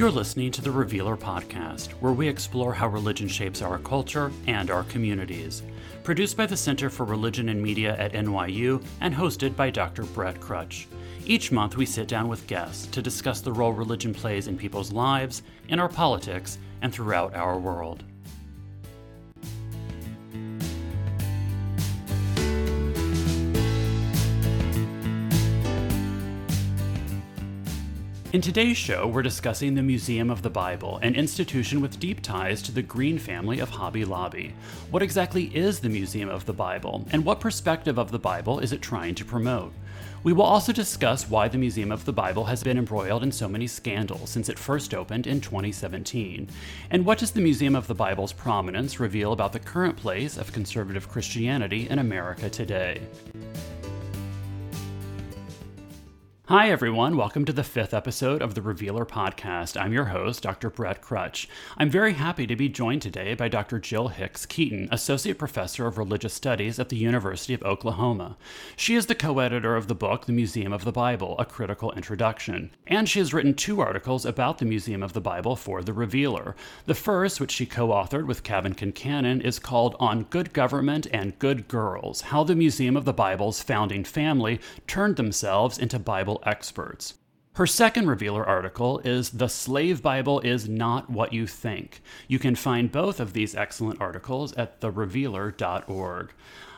You're listening to the Revealer Podcast, where we explore how religion shapes our culture and our communities. Produced by the Center for Religion and Media at NYU and hosted by Dr. Brett Krutzsch. Each month, we sit down with guests to discuss the role religion plays in people's lives, in our politics, and throughout our world. In today's show, we're discussing the Museum of the Bible, an institution with deep ties to the Green family of Hobby Lobby. What exactly is the Museum of the Bible, and what perspective of the Bible is it trying to promote? We will also discuss why the Museum of the Bible has been embroiled in so many scandals since it first opened in 2017. And what does the Museum of the Bible's prominence reveal about the current place of conservative Christianity in America today? Hi, everyone. Welcome to the fifth episode of the Revealer Podcast. I'm your host, Dr. Brett Krutzsch. I'm very happy to be joined today by Dr. Jill Hicks Keeton, Associate Professor of Religious Studies at the University of Oklahoma. She is the co editor of the book, The Museum of the Bible A Critical Introduction. And she has written two articles about the Museum of the Bible for The Revealer. The first, which she co authored with Cavan Concannon, is called On Good Government and Good Girls How the Museum of the Bible's Founding Family Turned Themselves into Bible experts. Her second revealer article is The Slave Bible is Not What You Think. You can find both of these excellent articles at therevealer.org.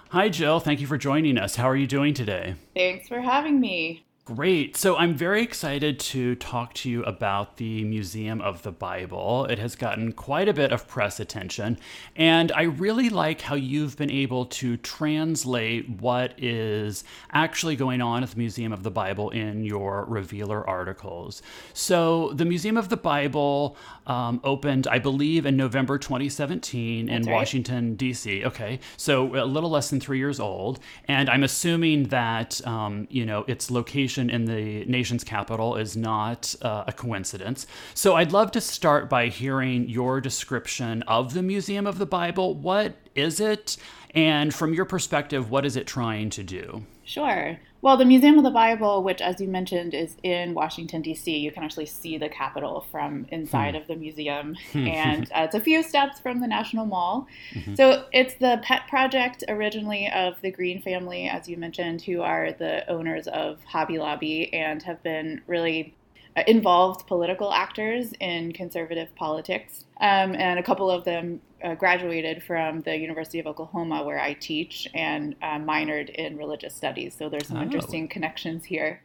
Hi, Jill. Thank you for joining us. How are you doing today? Thanks for having me. Great. So I'm very excited to talk to you about the Museum of the Bible. It has gotten quite a bit of press attention, and I really like how you've been able to translate what is actually going on at the Museum of the Bible in your Revealer articles. So the Museum of the Bible um, opened, I believe, in November 2017 That's in right. Washington, D.C. Okay, so a little less than three years old, and I'm assuming that um, you know its location location in the nation's capital is not uh, a coincidence. So I'd love to start by hearing your description of the Museum of the Bible. What is it? And from your perspective, what is it trying to do? Sure. Well, the Museum of the Bible, which, as you mentioned, is in Washington, D.C., you can actually see the Capitol from inside hmm. of the museum. And uh, it's a few steps from the National Mall. Mm-hmm. So it's the pet project originally of the Green family, as you mentioned, who are the owners of Hobby Lobby and have been really uh, involved political actors in conservative politics. Um, and a couple of them uh, graduated from the University of Oklahoma, where I teach, and uh, minored in religious studies. So there's some oh. interesting connections here.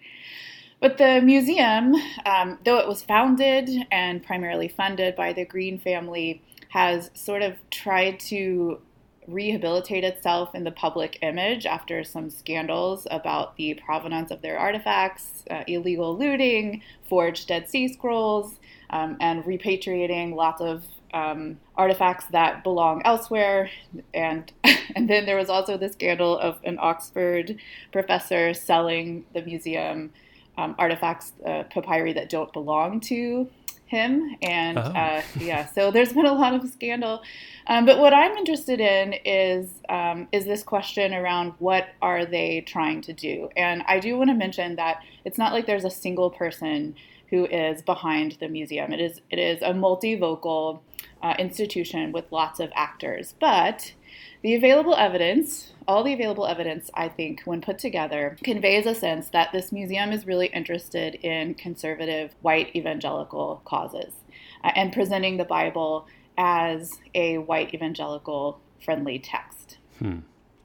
But the museum, um, though it was founded and primarily funded by the Green family, has sort of tried to rehabilitate itself in the public image after some scandals about the provenance of their artifacts, uh, illegal looting, forged Dead Sea Scrolls, um, and repatriating lots of um, artifacts that belong elsewhere. And and then there was also the scandal of an Oxford professor selling the museum um, artifacts, uh, papyri that don't belong to him. And oh. uh, yeah, so there's been a lot of scandal. Um, but what I'm interested in is um, is this question around what are they trying to do? And I do want to mention that it's not like there's a single person who is behind the museum. It is it is a multivocal uh, institution with lots of actors. But the available evidence, all the available evidence, I think, when put together, conveys a sense that this museum is really interested in conservative white evangelical causes uh, and presenting the Bible as a white evangelical friendly text. Hmm.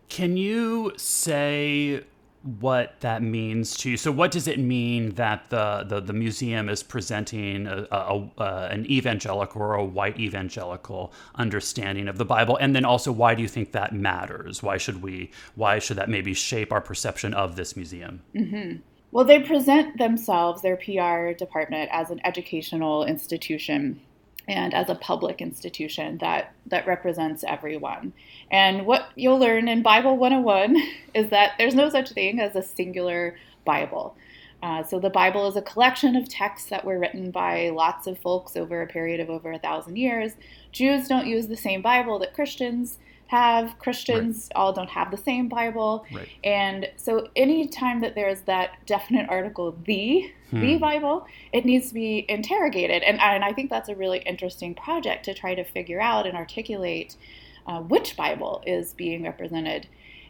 Can you say what that means to you. So, what does it mean that the the, the museum is presenting a, a, a, an evangelical or a white evangelical understanding of the Bible, and then also why do you think that matters? Why should we? Why should that maybe shape our perception of this museum? Mm-hmm. Well, they present themselves, their PR department, as an educational institution and as a public institution that that represents everyone. And what you'll learn in Bible 101 is that there's no such thing as a singular Bible. Uh, so the Bible is a collection of texts that were written by lots of folks over a period of over a thousand years. Jews don't use the same Bible that Christians have. Christians right. all don't have the same Bible. Right. And so anytime that there's that definite article, the, hmm. the Bible, it needs to be interrogated. And, and I think that's a really interesting project to try to figure out and articulate uh, which Bible is being represented.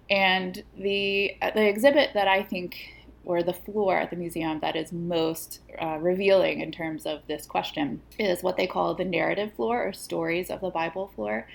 And the, the exhibit that I think or the floor at the museum that is most uh, revealing in terms of this question is what they call the narrative floor or stories of the Bible floor.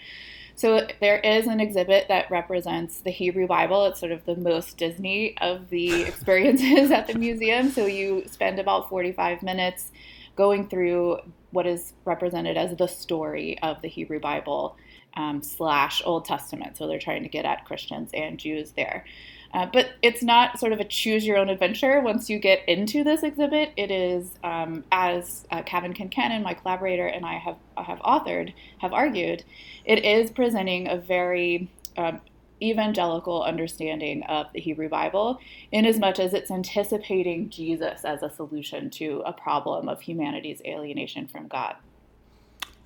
So there is an exhibit that represents the Hebrew Bible. It's sort of the most Disney of the experiences at the museum. So you spend about 45 minutes going through what is represented as the story of the Hebrew Bible um, slash Old Testament. So they're trying to get at Christians and Jews there. Uh, but it's not sort of a choose your own adventure once you get into this exhibit. It is, um, as uh, Cavan Concannon, my collaborator, and I have, have authored, have argued, it is presenting a very um, evangelical understanding of the Hebrew Bible, in as much as it's anticipating Jesus as a solution to a problem of humanity's alienation from God.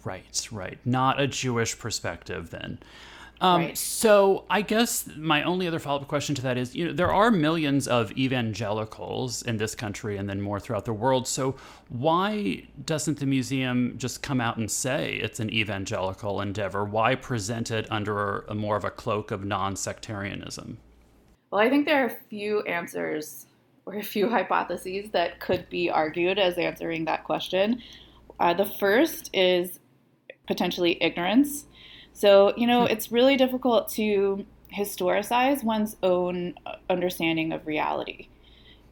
Right, right. Not a Jewish perspective, then. Um, right. So I guess my only other follow up question to that is, you know, there are millions of evangelicals in this country and then more throughout the world. So why doesn't the museum just come out and say it's an evangelical endeavor? Why present it under a more of a cloak of non sectarianism? Well, I think there are a few answers or a few hypotheses that could be argued as answering that question. Uh, the first is potentially ignorance. So, you know, it's really difficult to historicize one's own uh, understanding of reality.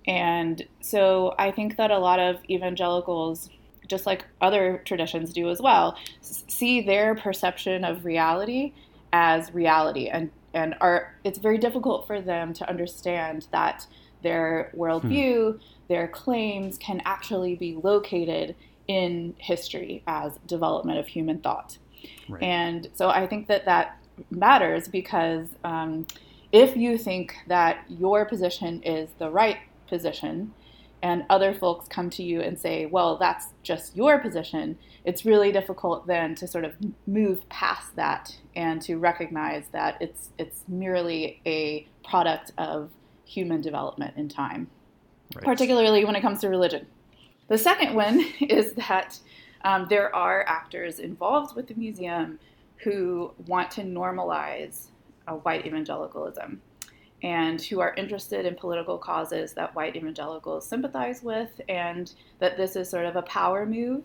And so I think that a lot of evangelicals, just like other traditions do as well, see their perception of reality as reality and and are it's very difficult for them to understand that their worldview, hmm. their claims can actually be located in history as development of human thought. Right. And so I think that that matters because um, if you think that your position is the right position, and other folks come to you and say, well, that's just your position, it's really difficult then to sort of move past that and to recognize that it's, it's merely a product of human development in time, right. particularly when it comes to religion. The second one is that um, there are actors involved with the museum who want to normalize uh, white evangelicalism and who are interested in political causes that white evangelicals sympathize with, and that this is sort of a power move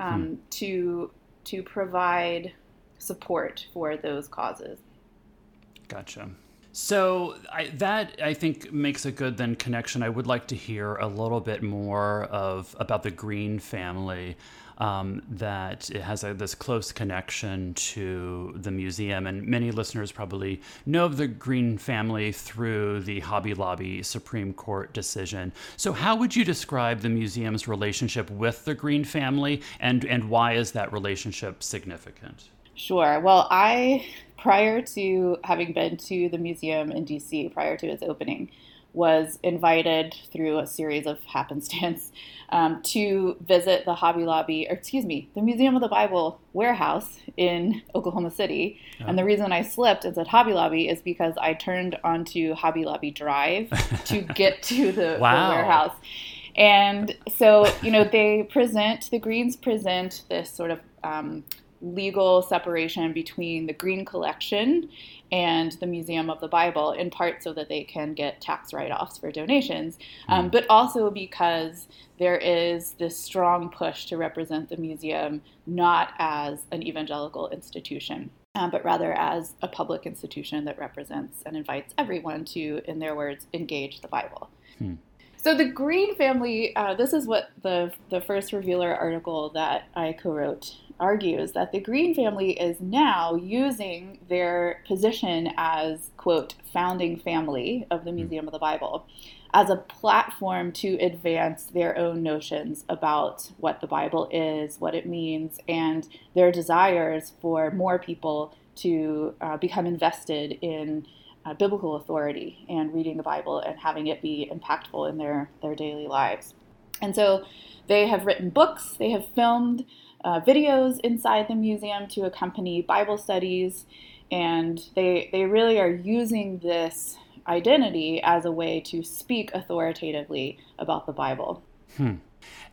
um, hmm. to to provide support for those causes. Gotcha. So I, that I think makes a good then connection. I would like to hear a little bit more of about the Green family um, that it has a, this close connection to the museum. And many listeners probably know of the Green family through the Hobby Lobby Supreme Court decision. So, how would you describe the museum's relationship with the Green family, and, and why is that relationship significant? Sure. Well, I, prior to having been to the museum in DC, prior to its opening, was invited through a series of happenstance um, to visit the Hobby Lobby, or excuse me, the Museum of the Bible warehouse in Oklahoma City. Oh. And the reason I slipped and said Hobby Lobby is because I turned onto Hobby Lobby Drive to get to the, wow. the warehouse. And so, you know, they present, the Greens present this sort of um, legal separation between the Green Collection and the Museum of the Bible, in part so that they can get tax write offs for donations, um, hmm. but also because there is this strong push to represent the museum not as an evangelical institution. Um, but rather as a public institution that represents and invites everyone to, in their words, engage the Bible. Hmm. So the Green family, uh, this is what the the first Revealer article that I co-wrote argues that the Green family is now using their position as, quote, founding family of the hmm. Museum of the Bible as a platform to advance their own notions about what the Bible is, what it means, and their desires for more people to uh, become invested in uh, biblical authority and reading the Bible and having it be impactful in their, their daily lives. And so they have written books, they have filmed uh, videos inside the museum to accompany Bible studies. And they, they really are using this identity as a way to speak authoritatively about the Bible. Hmm.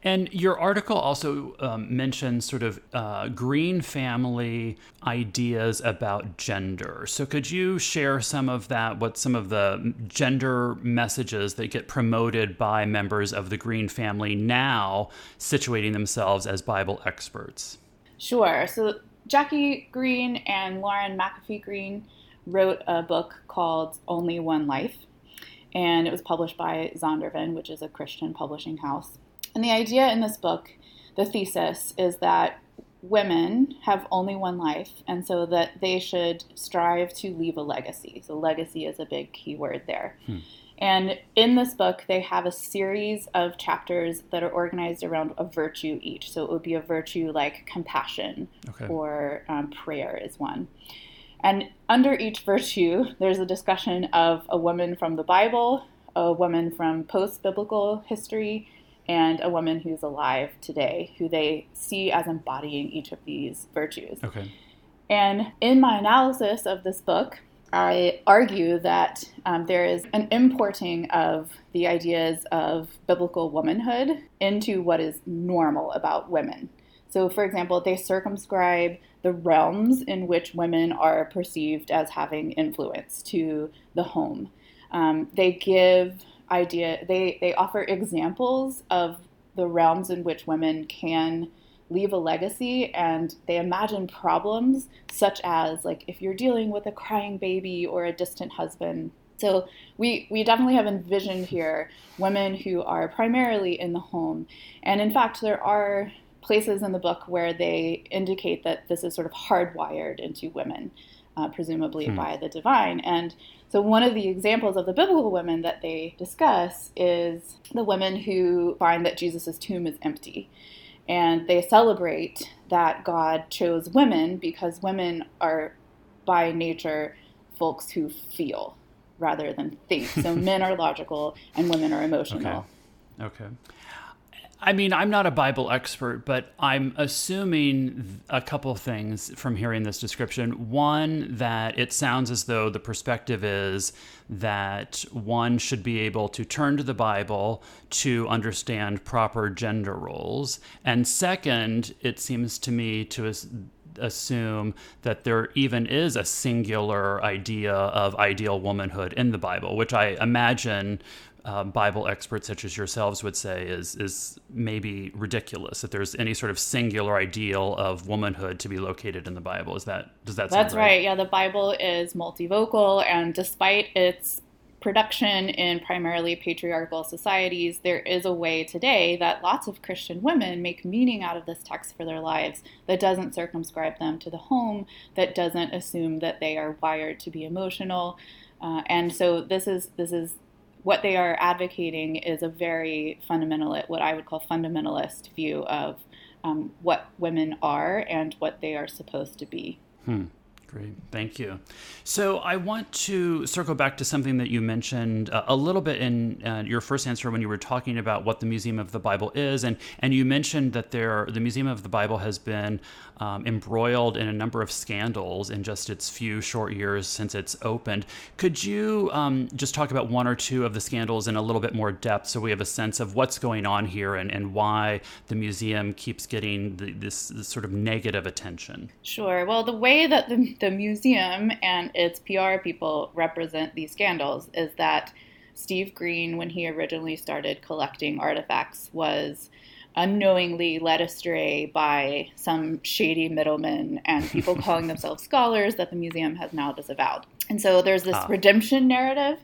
And your article also um, mentions sort of uh, green family ideas about gender. So, could you share some of that? What some of the gender messages that get promoted by members of the green family now, situating themselves as Bible experts? Sure. So, Jackie Green and Lauren McAfee Green wrote a book called Only One Life, and it was published by Zondervan, which is a Christian publishing house. And the idea in this book, the thesis, is that women have only one life, and so that they should strive to leave a legacy. So, legacy is a big key word there. Hmm. And in this book, they have a series of chapters that are organized around a virtue each. So, it would be a virtue like compassion okay. or um, prayer, is one. And under each virtue, there's a discussion of a woman from the Bible, a woman from post biblical history, and a woman who's alive today who they see as embodying each of these virtues. Okay. And in my analysis of this book, I argue that um, there is an importing of the ideas of biblical womanhood into what is normal about women. So, for example, they circumscribe the realms in which women are perceived as having influence to the home. Um, they give idea they they offer examples of the realms in which women can leave a legacy and they imagine problems such as like if you're dealing with a crying baby or a distant husband. So we we definitely have envisioned here women who are primarily in the home. And in fact there are places in the book where they indicate that this is sort of hardwired into women uh, presumably hmm. by the divine and so, one of the examples of the biblical women that they discuss is the women who find that Jesus' tomb is empty. And they celebrate that God chose women because women are, by nature, folks who feel rather than think. So, men are logical and women are emotional. Okay. okay. I mean, I'm not a Bible expert, but I'm assuming a couple things from hearing this description. One, that it sounds as though the perspective is that one should be able to turn to the Bible to understand proper gender roles. And second, it seems to me to assume that there even is a singular idea of ideal womanhood in the Bible, which I imagine uh, Bible experts such as yourselves would say is is maybe ridiculous that there's any sort of singular ideal of womanhood to be located in the Bible. Is that does that? That's right? right? Yeah, the Bible is multivocal, and despite its production in primarily patriarchal societies, there is a way today that lots of Christian women make meaning out of this text for their lives that doesn't circumscribe them to the home, that doesn't assume that they are wired to be emotional. Uh, and so this is this is what they are advocating is a very fundamental, what I would call fundamentalist view of um, what women are and what they are supposed to be. Hmm. Great, thank you. So I want to circle back to something that you mentioned uh, a little bit in uh, your first answer when you were talking about what the Museum of the Bible is, and and you mentioned that there the Museum of the Bible has been um, embroiled in a number of scandals in just its few short years since it's opened. Could you um, just talk about one or two of the scandals in a little bit more depth so we have a sense of what's going on here and, and why the museum keeps getting the, this, this sort of negative attention? Sure. Well, the way that the, the museum and its PR people represent these scandals is that Steve Green, when he originally started collecting artifacts, was unknowingly led astray by some shady middlemen and people calling themselves scholars that the museum has now disavowed. And so there's this ah. redemption narrative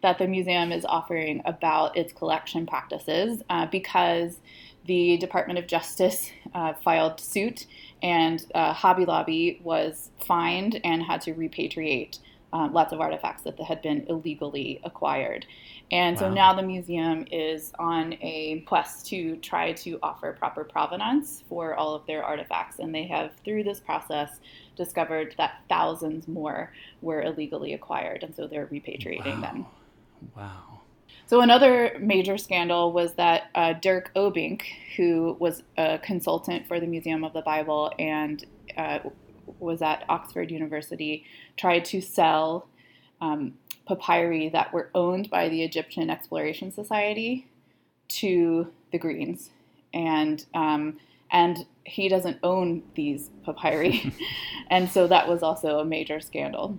that the museum is offering about its collection practices uh, because the Department of Justice uh, filed suit and uh, Hobby Lobby was fined and had to repatriate um, lots of artifacts that had been illegally acquired. And wow. so now the museum is on a quest to try to offer proper provenance for all of their artifacts. And they have, through this process, discovered that thousands more were illegally acquired. And so they're repatriating wow. them. Wow. So another major scandal was that uh, Dirk Obbink, who was a consultant for the Museum of the Bible and uh, was at Oxford University tried to sell um, papyri that were owned by the Egyptian Exploration Society to the Greens, and um, and he doesn't own these papyri, and so that was also a major scandal.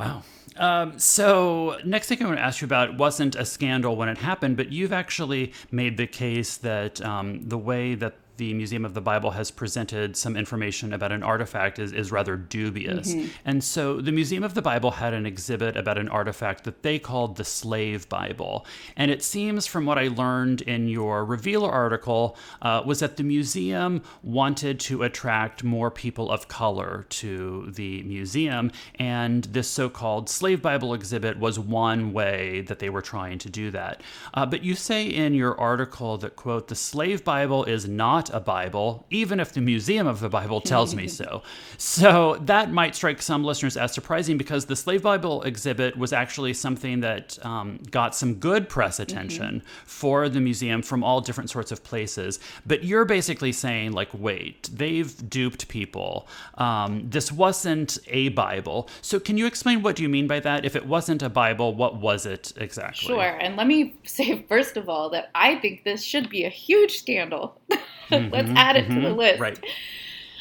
Wow. Um, so next thing I want to ask you about wasn't a scandal when it happened, but you've actually made the case that um, the way that the Museum of the Bible has presented some information about an artifact is, is rather dubious. Mm-hmm. And so the Museum of the Bible had an exhibit about an artifact that they called the Slave Bible. And it seems from what I learned in your Revealer article uh, was that the museum wanted to attract more people of color to the museum. And this so called Slave Bible exhibit was one way that they were trying to do that. Uh, but you say in your article that, quote, the Slave Bible is not a Bible, even if the Museum of the Bible tells me so. So that might strike some listeners as surprising because the Slave Bible exhibit was actually something that um, got some good press mm-hmm. attention mm-hmm. for the museum from all different sorts of places. But you're basically saying, like, wait, they've duped people. Um, this wasn't a Bible. So can you explain what do you mean by that? If it wasn't a Bible, what was it exactly? Sure. And let me say, first of all, that I think this should be a huge scandal. Mm-hmm, Let's add it mm-hmm, to the mm-hmm. list. Right.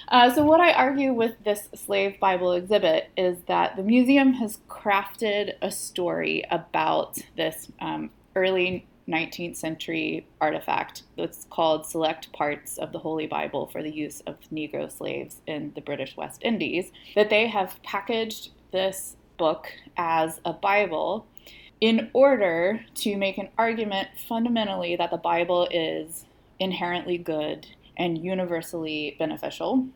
Uh, so, what I argue with this slave Bible exhibit is that the museum has crafted a story about this um, early 19th century artifact that's called Select Parts of the Holy Bible for the Use of Negro Slaves in the British West Indies. That they have packaged this book as a Bible in order to make an argument fundamentally that the Bible is inherently good and universally beneficial,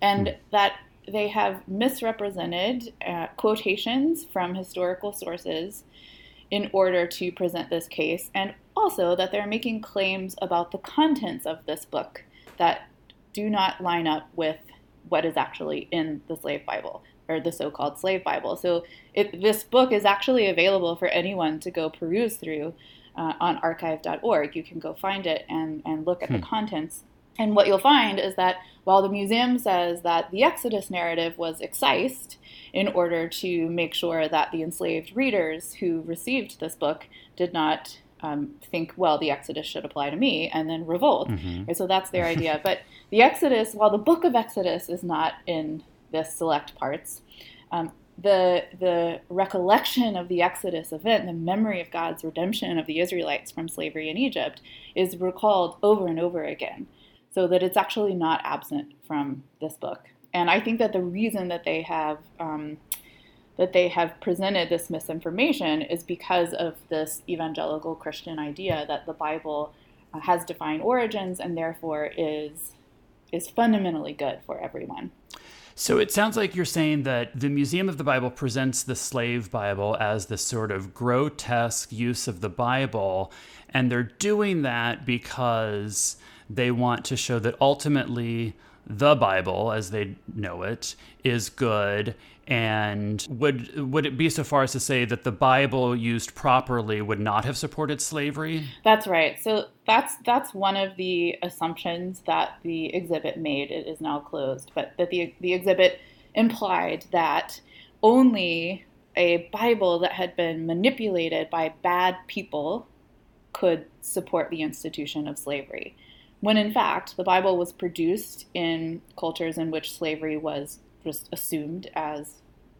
and hmm. that they have misrepresented uh, quotations from historical sources in order to present this case, and also that they're making claims about the contents of this book that do not line up with what is actually in the slave Bible or the so called slave Bible. So, it, this book is actually available for anyone to go peruse through uh, on archive.org. You can go find it and, and look at hmm. the contents. And what you'll find is that while the museum says that the Exodus narrative was excised in order to make sure that the enslaved readers who received this book did not um, think, well, the Exodus should apply to me, and then revolt. Mm-hmm. Right, so that's their idea. but the Exodus, while the book of Exodus is not in this select parts, um, the the recollection of the Exodus event, the memory of God's redemption of the Israelites from slavery in Egypt, is recalled over and over again, so that it's actually not absent from this book. And I think that the reason that they have um, that they have presented this misinformation is because of this evangelical Christian idea that the Bible uh, has divine origins and therefore is is fundamentally good for everyone. So it sounds like you're saying that the Museum of the Bible presents the slave Bible as this sort of grotesque use of the Bible, and they're doing that because they want to show that ultimately the Bible, as they know it, is good and would would it be so far as to say that the Bible used properly would not have supported slavery? That's right. So that's that's one of the assumptions that the exhibit made. It is now closed, but that the the exhibit implied that only a Bible that had been manipulated by bad people could support the institution of slavery. When in fact, the Bible was produced in cultures in which slavery was just assumed as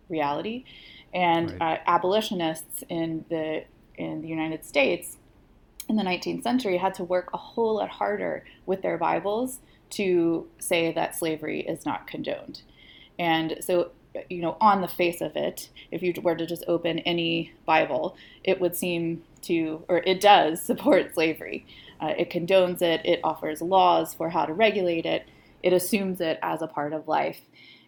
reality. And right. uh, abolitionists in the in the United States in the 19th century had to work a whole lot harder with their Bibles to say that slavery is not condoned. And so, you know, on the face of it, if you were to just open any Bible, it would seem to, or it does support slavery. Uh, it condones it, it offers laws for how to regulate it, it assumes it as a part of life.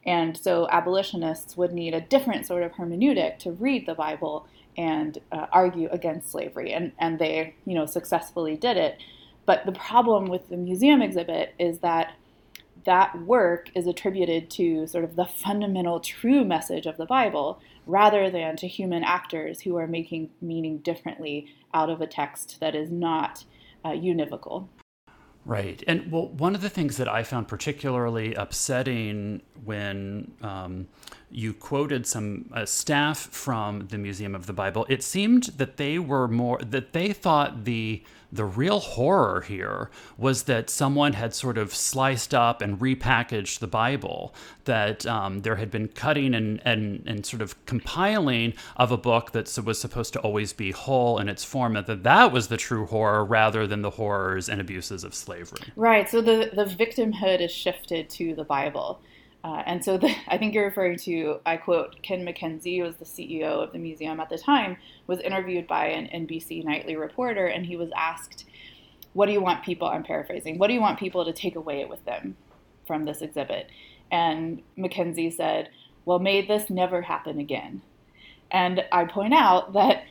And so abolitionists would need a different sort of hermeneutic to read the Bible and uh, argue against slavery. And, and they, you know, successfully did it. But the problem with the museum exhibit is that that work is attributed to sort of the fundamental true message of the Bible rather than to human actors who are making meaning differently out of a text that is not uh, univocal. Right. And well, one of the things that I found particularly upsetting when um, you quoted some uh, staff from the Museum of the Bible, it seemed that they were more, that they thought the the real horror here was that someone had sort of sliced up and repackaged the Bible, that um, there had been cutting and, and, and sort of compiling of a book that was supposed to always be whole in its format, that that was the true horror rather than the horrors and abuses of slavery. Right. So the, the victimhood is shifted to the Bible. Uh, and so the, I think you're referring to, I quote, Ken McKenzie, who was the CEO of the museum at the time, was interviewed by an NBC nightly reporter, and he was asked, What do you want people, I'm paraphrasing, what do you want people to take away with them from this exhibit? And McKenzie said, Well, may this never happen again. And I point out that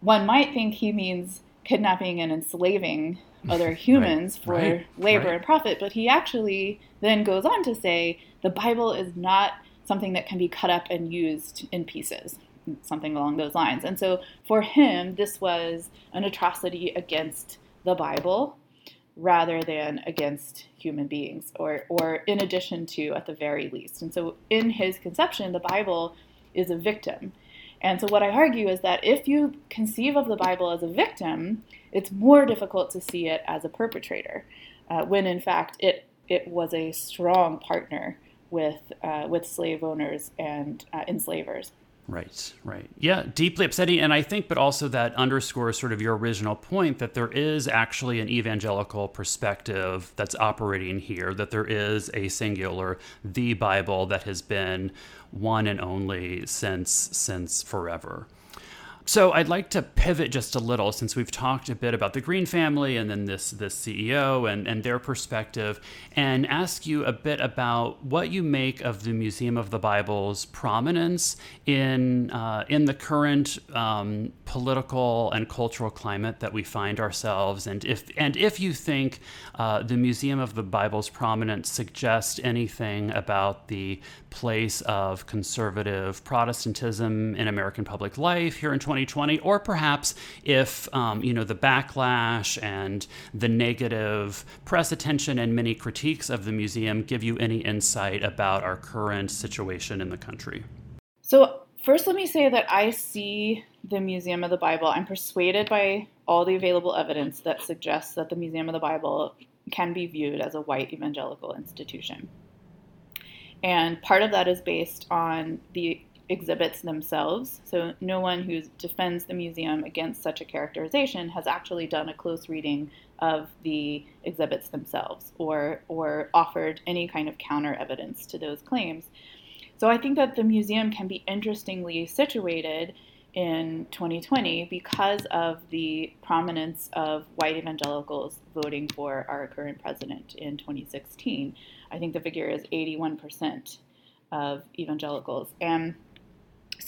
one might think he means kidnapping and enslaving other humans right, for right, labor right. and profit, but he actually then goes on to say the Bible is not something that can be cut up and used in pieces, something along those lines. And so for him, this was an atrocity against the Bible rather than against human beings, or, or in addition to, at the very least. And so in his conception, the Bible is a victim. And so, what I argue is that if you conceive of the Bible as a victim, it's more difficult to see it as a perpetrator, uh, when in fact it it was a strong partner with uh, with slave owners and uh, enslavers. Right, right. Yeah, deeply upsetting. And I think, but also that underscores sort of your original point that there is actually an evangelical perspective that's operating here, that there is a singular, the Bible that has been one and only since since forever. So I'd like to pivot just a little since we've talked a bit about the Green family and then this this CEO and, and their perspective and ask you a bit about what you make of the Museum of the Bible's prominence in uh, in the current um, political and cultural climate that we find ourselves and if and if you think uh, the Museum of the Bible's prominence suggests anything about the place of conservative Protestantism in American public life here in 20 2020, or perhaps if um, you know the backlash and the negative press attention and many critiques of the museum give you any insight about our current situation in the country. So first, let me say that I see the Museum of the Bible. I'm persuaded by all the available evidence that suggests that the Museum of the Bible can be viewed as a white evangelical institution. And part of that is based on the exhibits themselves. So no one who defends the museum against such a characterization has actually done a close reading of the exhibits themselves or or offered any kind of counter evidence to those claims. So I think that the museum can be interestingly situated in 2020 because of the prominence of white evangelicals voting for our current president in 2016. I think the figure is 81% of evangelicals. And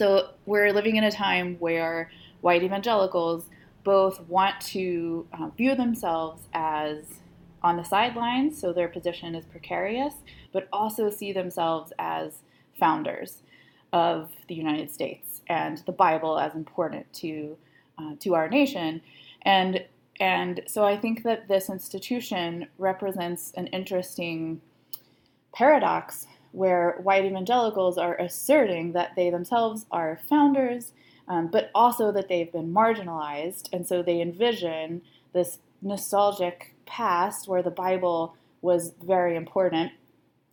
so we're living in a time where white evangelicals both want to uh, view themselves as on the sidelines, so their position is precarious, but also see themselves as founders of the United States and the Bible as important to uh, to our nation, and and so I think that this institution represents an interesting paradox where white evangelicals are asserting that they themselves are founders, um, but also that they've been marginalized. And so they envision this nostalgic past where the Bible was very important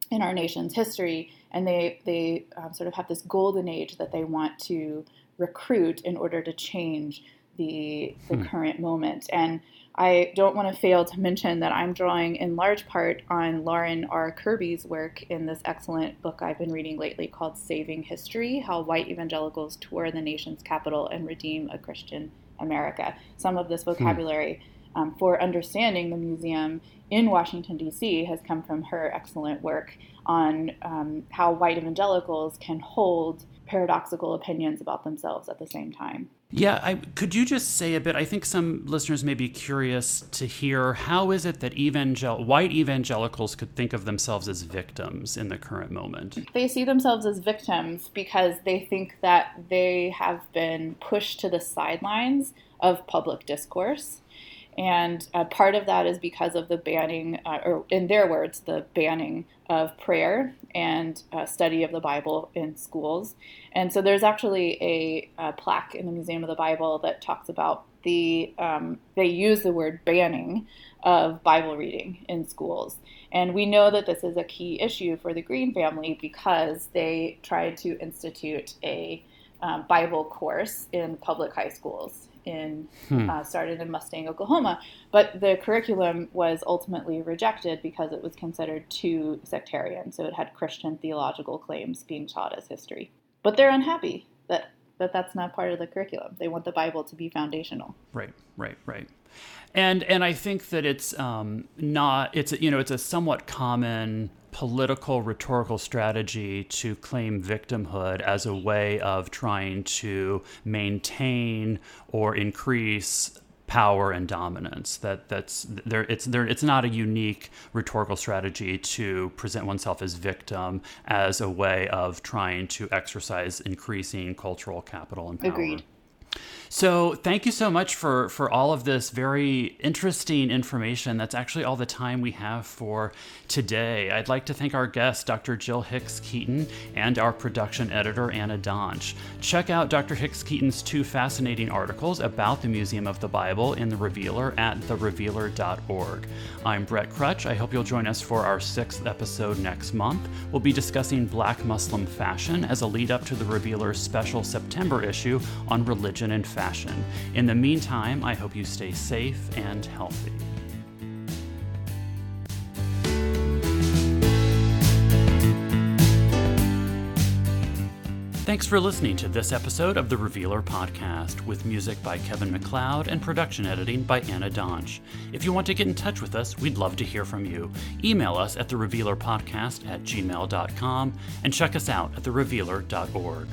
in our nation's history, and they, they um, sort of have this golden age that they want to recruit in order to change the, the hmm. current moment. And I don't want to fail to mention that I'm drawing in large part on Lauren R. Kerby's work in this excellent book I've been reading lately called Saving History How White Evangelicals Tour the Nation's Capital and Redeem a Christian America. Some of this hmm. vocabulary hmm. um, for understanding the museum in Washington, D.C., has come from her excellent work on um, how white evangelicals can hold paradoxical opinions about themselves at the same time. Yeah, I, could you just say a bit? I think some listeners may be curious to hear how is it that evangel- white evangelicals could think of themselves as victims in the current moment? They see themselves as victims because they think that they have been pushed to the sidelines of public discourse And uh, part of that is because of the banning, uh, or in their words, the banning of prayer and uh, study of the Bible in schools. And so there's actually a, a, plaque in the Museum of the Bible that talks about the, um, they use the word banning of Bible reading in schools. And we know that this is a key issue for the Green family because they tried to institute a um, Bible course in public high schools in hmm. uh, started in Mustang, Oklahoma, but the curriculum was ultimately rejected because it was considered too sectarian. So it had Christian theological claims being taught as history. But they're unhappy that that that's not part of the curriculum. They want the Bible to be foundational. Right, right, right. And and I think that it's um, not it's you know it's a somewhat common political rhetorical strategy to claim victimhood as a way of trying to maintain or increase power and dominance. That that's there it's there it's not a unique rhetorical strategy to present oneself as victim as a way of trying to exercise increasing cultural capital and power. Agreed so thank you so much for for all of this very interesting information. That's actually all the time we have for today. I'd like to thank our guest, Dr. Jill Hicks Keeton, and our production editor, Anna Donch. Check out Dr. Hicks Keeton's two fascinating articles about the Museum of the Bible in the Revealer at therevealer.org. I'm Brett Krutzsch. I hope you'll join us for our sixth episode next month. We'll be discussing Black Muslim fashion as a lead up to the Revealer's special September issue on religion and fashion. In the meantime, I hope you stay safe and healthy. Thanks for listening to this episode of the Revealer Podcast with music by Kevin MacLeod and production editing by Anna Donch. If you want to get in touch with us, we'd love to hear from you. Email us at therevealerpodcast at gmail.com and check us out at therevealer.org.